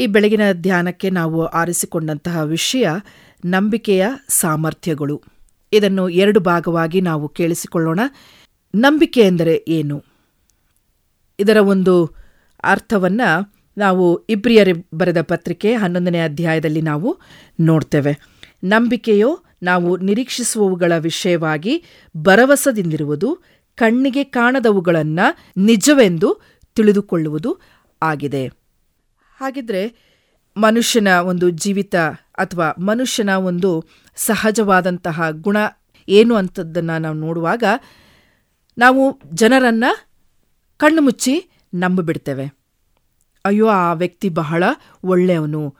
ಈ ಬೆಳಗಿನ ಧ್ಯಾನಕ್ಕೆ ನಾವು ಆರಿಸಿಕೊಂಡಂತಹ ವಿಷಯ ನಂಬಿಕೆಯ ಸಾಮರ್ಥ್ಯಗಳು. ಇದನ್ನು ಎರಡು ಭಾಗವಾಗಿ ನಾವು ಕೇಳಿಸಿಕೊಳ್ಳೋಣ. ನಂಬಿಕೆ ಎಂದರೆ ಏನು? ಇದರ ಒಂದು ಅರ್ಥವನ್ನು ನಾವು ಇಬ್ರಿಯರಿ ಬರೆದ ಪತ್ರಿಕೆ ಹನ್ನೊಂದನೇ ಅಧ್ಯಾಯದಲ್ಲಿ ನಾವು ನೋಡ್ತೇವೆ. ನಂಬಿಕೆಯು ನಾವು ನಿರೀಕ್ಷಿಸುವವುಗಳ ವಿಷಯವಾಗಿ ಭರವಸದಿಂದಿರುವುದು, ಕಣ್ಣಿಗೆ ಕಾಣದವುಗಳನ್ನು ನಿಜವೆಂದು ತಿಳಿದುಕೊಳ್ಳುವುದು ಆಗಿದೆ. ಹಾಗಿದ್ರೆ ಮನುಷ್ಯನ ಒಂದು ಜೀವಿತ ಅಥವಾ ಮನುಷ್ಯನ ಒಂದು ಸಹಜವಾದಂತಹ ಗುಣ ಏನು ಅಂಥದ್ದನ್ನು ನಾವು ನೋಡುವಾಗ ನಾವು ಜನರನ್ನು ಕಣ್ಣು ಮುಚ್ಚಿ ನಂಬಿಬಿಡ್ತೇವೆ. ಅಯ್ಯೋ, ಆ ವ್ಯಕ್ತಿ ಬಹಳ ಒಳ್ಳೆಯವನು.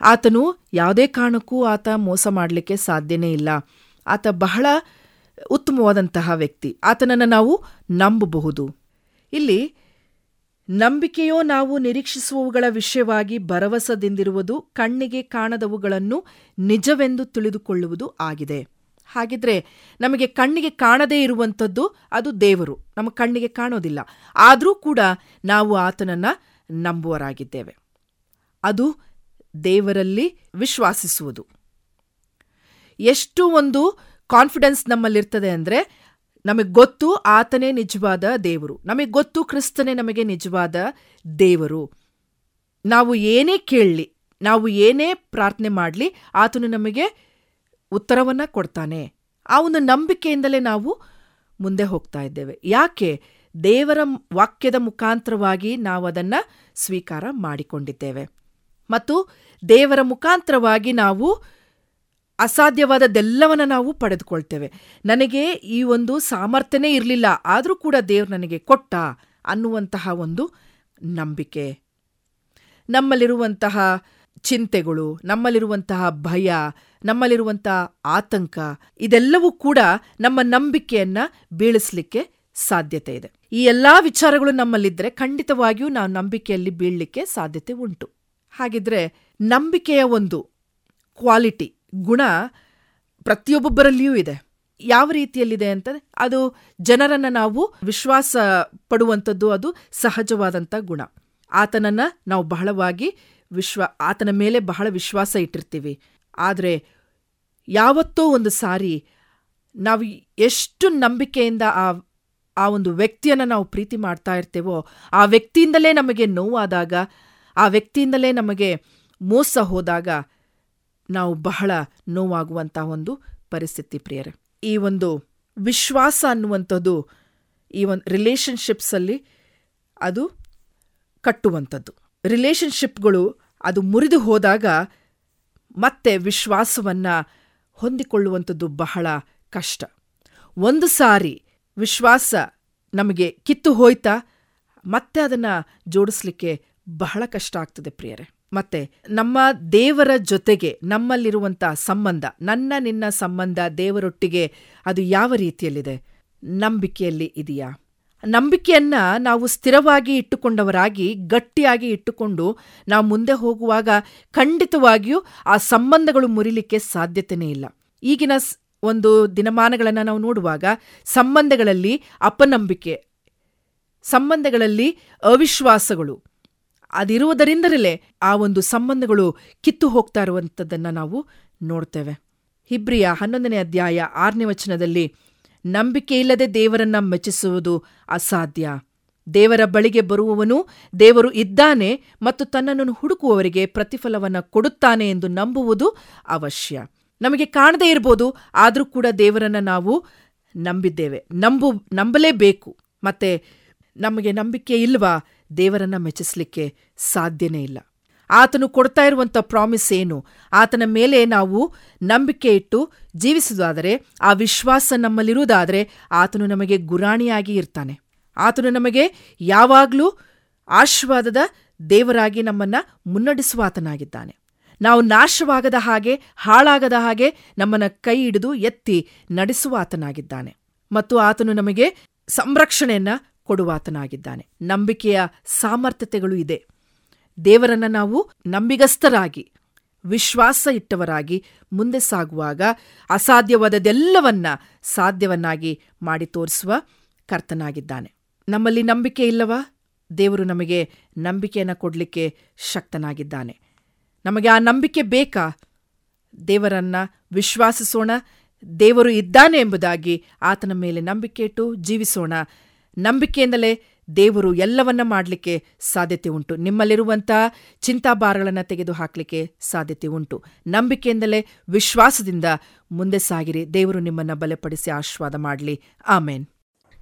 ಆತನು ಯಾವುದೇ ಕಾರಣಕ್ಕೂ ಆತ ಮೋಸ ಮಾಡಲಿಕ್ಕೆ ಸಾಧ್ಯನೇ ಇಲ್ಲ. ಆತ ಬಹಳ ಉತ್ತಮವಾದಂತಹ ವ್ಯಕ್ತಿ. ಆತನನ್ನು ನಾವು ನಂಬಬಹುದು. ಇಲ್ಲಿ ನಂಬಿಕೆಯೋ ನಾವು ನಿರೀಕ್ಷಿಸುವವುಗಳ ವಿಷಯವಾಗಿ ಭರವಸದಿಂದಿರುವುದು ಕಣ್ಣಿಗೆ ಕಾಣದವುಗಳನ್ನು ನಿಜವೆಂದು ತಿಳಿದುಕೊಳ್ಳುವುದು ಆಗಿದೆ. ಹಾಗಿದ್ರೆ ನಮಗೆ ಕಣ್ಣಿಗೆ ಕಾಣದೇ ಇರುವಂಥದ್ದು ಅದು ದೇವರು. ನಮ್ಮ ಕಣ್ಣಿಗೆ ಕಾಣೋದಿಲ್ಲ. ಆದರೂ ಕೂಡ ನಾವು ಆತನನ್ನ ನಂಬುವರಾಗಿದ್ದೇವೆ. ಅದು ದೇವರಲ್ಲಿ ವಿಶ್ವಾಸಿಸುವುದು. ಎಷ್ಟು ಒಂದು ಕಾನ್ಫಿಡೆನ್ಸ್ ನಮ್ಮಲ್ಲಿರ್ತದೆ ಅಂದರೆ ನಮಗೆ ಗೊತ್ತು ಆತನೇ ನಿಜವಾದ ದೇವರು. ನಮಗೆ ಗೊತ್ತು ಕ್ರಿಸ್ತನೇ ನಮಗೆ ನಿಜವಾದ ದೇವರು. ನಾವು ಏನೇ ಕೇಳಲಿ, ನಾವು ಏನೇ ಪ್ರಾರ್ಥನೆ ಮಾಡಲಿ, ಆತನು ನಮಗೆ ಉತ್ತರವನ್ನು ಕೊಡ್ತಾನೆ. ಆ ಒಂದು ನಂಬಿಕೆಯಿಂದಲೇ ನಾವು ಮುಂದೆ ಹೋಗ್ತಾ ಇದ್ದೇವೆ. ಯಾಕೆ? ದೇವರ ವಾಕ್ಯದ ಮುಖಾಂತರವಾಗಿ ನಾವು ಅದನ್ನು ಸ್ವೀಕಾರ ಮಾಡಿಕೊಂಡಿದ್ದೇವೆ. ಮತ್ತು ದೇವರ ಮುಖಾಂತರವಾಗಿ ನಾವು ಅಸಾಧ್ಯವಾದದ್ದೆಲ್ಲವನ್ನು ನಾವು ಪಡೆದುಕೊಳ್ತೇವೆ. ನನಗೆ ಈ ಒಂದು ಸಾಮರ್ಥ್ಯನೇ ಇರಲಿಲ್ಲ, ಆದರೂ ಕೂಡ ದೇವ್ರು ನನಗೆ ಕೊಟ್ಟ ಅನ್ನುವಂತಹ ಒಂದು ನಂಬಿಕೆ. ನಮ್ಮಲ್ಲಿರುವಂತಹ ಚಿಂತೆಗಳು, ನಮ್ಮಲ್ಲಿರುವಂತಹ ಭಯ ನಮ್ಮಲ್ಲಿರುವಂತಹ ಆತಂಕ, ಇದೆಲ್ಲವೂ ಕೂಡ ನಮ್ಮ ನಂಬಿಕೆಯನ್ನ ಬೀಳಿಸ್ಲಿಕ್ಕೆ ಸಾಧ್ಯತೆ ಇದೆ. ಈ ಎಲ್ಲಾ ವಿಚಾರಗಳು ನಮ್ಮಲ್ಲಿದ್ದರೆ ಖಂಡಿತವಾಗಿಯೂ ನಾವು ನಂಬಿಕೆಯಲ್ಲಿ ಬೀಳಲಿಕ್ಕೆ ಸಾಧ್ಯತೆ ಉಂಟು. ಹಾಗಿದ್ರೆ ನಂಬಿಕೆಯ ಒಂದು ಕ್ವಾಲಿಟಿ ಗುಣ ಪ್ರತಿಯೊಬ್ಬೊಬ್ಬರಲ್ಲಿಯೂ ಇದೆ. ಯಾವ ರೀತಿಯಲ್ಲಿದೆ ಅಂತ ಅದು ಜನರನ್ನು ನಾವು ವಿಶ್ವಾಸ ಪಡುವಂಥದ್ದು ಅದು ಸಹಜವಾದಂಥ ಗುಣ. ಆತನನ್ನು ನಾವು ಬಹಳವಾಗಿ ವಿಶ್ವ, ಆತನ ಮೇಲೆ ಬಹಳ ವಿಶ್ವಾಸ ಇಟ್ಟಿರ್ತೀವಿ. ಆದರೆ ಯಾವತ್ತೋ ಒಂದು ಸಾರಿ ನಾವು ಎಷ್ಟು ನಂಬಿಕೆಯಿಂದ ಆ ಆ ಒಂದು ವ್ಯಕ್ತಿಯನ್ನು ನಾವು ಪ್ರೀತಿ ಮಾಡ್ತಾ ಇರ್ತೇವೋ, ಆ ವ್ಯಕ್ತಿಯಿಂದಲೇ ನಮಗೆ ನೋವಾದಾಗ, ಆ ವ್ಯಕ್ತಿಯಿಂದಲೇ ನಮಗೆ ಮೋಸ ಹೋದಾಗ ನಾವು ಬಹಳ ನೋವಾಗುವಂಥ ಒಂದು ಪರಿಸ್ಥಿತಿ ಪ್ರಿಯರೇ. ಈ ಒಂದು ವಿಶ್ವಾಸ ಅನ್ನುವಂಥದ್ದು, ಈ ಒಂದು ರಿಲೇಷನ್ಶಿಪ್ಸಲ್ಲಿ ಅದು ಕಟ್ಟುವಂಥದ್ದು. ರಿಲೇಷನ್ಶಿಪ್ಗಳು ಅದು ಮುರಿದು ಹೋದಾಗ ಮತ್ತೆ ವಿಶ್ವಾಸವನ್ನು ಹೊಂದಿಕೊಳ್ಳುವಂಥದ್ದು ಬಹಳ ಕಷ್ಟ. ಒಂದು ಸಾರಿ ವಿಶ್ವಾಸ ನಮಗೆ ಕಿತ್ತು ಹೋಯ್ತಾ ಮತ್ತೆ ಅದನ್ನು ಜೋಡಿಸ್ಲಿಕ್ಕೆ ಬಹಳ ಕಷ್ಟ ಆಗ್ತದೆ ಪ್ರಿಯರೇ. ಮತ್ತೆ ನಮ್ಮ ದೇವರ ಜೊತೆಗೆ ನಮ್ಮಲ್ಲಿರುವಂಥ ಸಂಬಂಧ, ನನ್ನ ನಿನ್ನ ಸಂಬಂಧ ದೇವರೊಟ್ಟಿಗೆ ಅದು ಯಾವ ರೀತಿಯಲ್ಲಿದೆ? ನಂಬಿಕೆಯಲ್ಲಿ ಇದೆಯಾ? ನಂಬಿಕೆಯನ್ನ ನಾವು ಸ್ಥಿರವಾಗಿ ಇಟ್ಟುಕೊಂಡವರಾಗಿ, ಗಟ್ಟಿಯಾಗಿ ಇಟ್ಟುಕೊಂಡು ನಾವು ಮುಂದೆ ಹೋಗುವಾಗ ಖಂಡಿತವಾಗಿಯೂ ಆ ಸಂಬಂಧಗಳು ಮುರಿಲಿಕ್ಕೆ ಸಾಧ್ಯತೆನೇ ಇಲ್ಲ. ಈಗಿನ ಒಂದು ದಿನಮಾನಗಳನ್ನು ನಾವು ನೋಡುವಾಗ ಸಂಬಂಧಗಳಲ್ಲಿ ಅಪನಂಬಿಕೆ, ಸಂಬಂಧಗಳಲ್ಲಿ ಅವಿಶ್ವಾಸಗಳು ಅದಿರುವುದರಿಂದಲೇ ಆ ಒಂದು ಸಂಬಂಧಗಳು ಕಿತ್ತು ಹೋಗ್ತಾ ಇರುವಂಥದ್ದನ್ನು ನಾವು ನೋಡ್ತೇವೆ. ಹಿಬ್ರಿಯ ಹನ್ನೊಂದನೇ ಅಧ್ಯಾಯ ಆರನೇ ವಚನದಲ್ಲಿ ನಂಬಿಕೆಯಿಲ್ಲದೆ ದೇವರನ್ನ ಮೆಚ್ಚಿಸುವುದು ಅಸಾಧ್ಯ. ದೇವರ ಬಳಿಗೆ ಬರುವವನು ದೇವರು ಇದ್ದಾನೆ ಮತ್ತು ತನ್ನನ್ನು ಹುಡುಕುವವರಿಗೆ ಪ್ರತಿಫಲವನ್ನು ಕೊಡುತ್ತಾನೆ ಎಂದು ನಂಬುವುದು ಅವಶ್ಯ. ನಮಗೆ ಕಾಣದೇ ಇರ್ಬೋದು, ಆದರೂ ಕೂಡ ದೇವರನ್ನ ನಾವು ನಂಬಿದ್ದೇವೆ. ನಂಬು, ನಂಬಲೇಬೇಕು. ಮತ್ತೆ ನಮಗೆ ನಂಬಿಕೆ ಇಲ್ವಾ? ದೇವರನ್ನ ಮೆಚ್ಚಿಸ್ಲಿಕ್ಕೆ ಸಾಧ್ಯನೇ ಇಲ್ಲ. ಆತನು ಕೊಡ್ತಾ ಇರುವಂಥ ಪ್ರಾಮಿಸ್ ಏನು? ಆತನ ಮೇಲೆ ನಾವು ನಂಬಿಕೆ ಇಟ್ಟು ಜೀವಿಸುವುದಾದರೆ, ಆ ವಿಶ್ವಾಸ ನಮ್ಮಲ್ಲಿರುವುದಾದರೆ ಆತನು ನಮಗೆ ಗುರಾಣಿಯಾಗಿ ಇರ್ತಾನೆ. ಆತನು ನಮಗೆ ಯಾವಾಗಲೂ ಆಶೀರ್ವಾದದ ದೇವರಾಗಿ ನಮ್ಮನ್ನ ಮುನ್ನಡೆಸುವ ಆತನಾಗಿದ್ದಾನೆ. ನಾವು ನಾಶವಾಗದ ಹಾಗೆ, ಹಾಳಾಗದ ಹಾಗೆ ನಮ್ಮನ್ನ ಕೈ ಹಿಡಿದು ಎತ್ತಿ ನಡೆಸುವ ಆತನಾಗಿದ್ದಾನೆ. ಮತ್ತು ಆತನು ನಮಗೆ ಸಂರಕ್ಷಣೆಯನ್ನ ಕೊಡುವಾತನಾಗಿದ್ದಾನೆ. ನಂಬಿಕೆಯ ಸಾಮರ್ಥ್ಯತೆಗಳು ಇದೆ. ದೇವರನ್ನ ನಾವು ನಂಬಿಗಸ್ತರಾಗಿ ವಿಶ್ವಾಸ ಇಟ್ಟವರಾಗಿ ಮುಂದೆ ಸಾಗುವಾಗ ಅಸಾಧ್ಯವಾದದೆಲ್ಲವನ್ನ ಸಾಧ್ಯವನ್ನಾಗಿ ಮಾಡಿ ತೋರಿಸುವ ಕರ್ತನಾಗಿದ್ದಾನೆ. ನಮ್ಮಲ್ಲಿ ನಂಬಿಕೆ ಇಲ್ಲವಾ? ದೇವರು ನಮಗೆ ನಂಬಿಕೆಯನ್ನು ಕೊಡಲಿಕ್ಕೆ ಶಕ್ತನಾಗಿದ್ದಾನೆ. ನಮಗೆ ಆ ನಂಬಿಕೆ ಬೇಕಾ? ದೇವರನ್ನ ವಿಶ್ವಾಸಿಸೋಣ, ದೇವರು ಇದ್ದಾನೆ ಎಂಬುದಾಗಿ ಆತನ ಮೇಲೆ ನಂಬಿಕೆ ಇಟ್ಟು ಜೀವಿಸೋಣ ನಂಬಿಕೆಯಿಂದಲೇ ದೇವರು ಎಲ್ಲವನ್ನ ಮಾಡಲಿಕ್ಕೆ ಸಾಧ್ಯತೆ ಉಂಟು. ನಿಮ್ಮಲ್ಲಿರುವಂಥ ಚಿಂತಾಭಾರಗಳನ್ನು ತೆಗೆದು ಹಾಕಲಿಕ್ಕೆ ಸಾಧ್ಯತೆ ಉಂಟು. ನಂಬಿಕೆಯಿಂದಲೇ ವಿಶ್ವಾಸದಿಂದ ಮುಂದೆ ಸಾಗಿರಿ. ದೇವರು ನಿಮ್ಮನ್ನು ಬಲಪಡಿಸಿ ಆಶೀರ್ವಾದ ಮಾಡಲಿ. ಆಮೇನ್.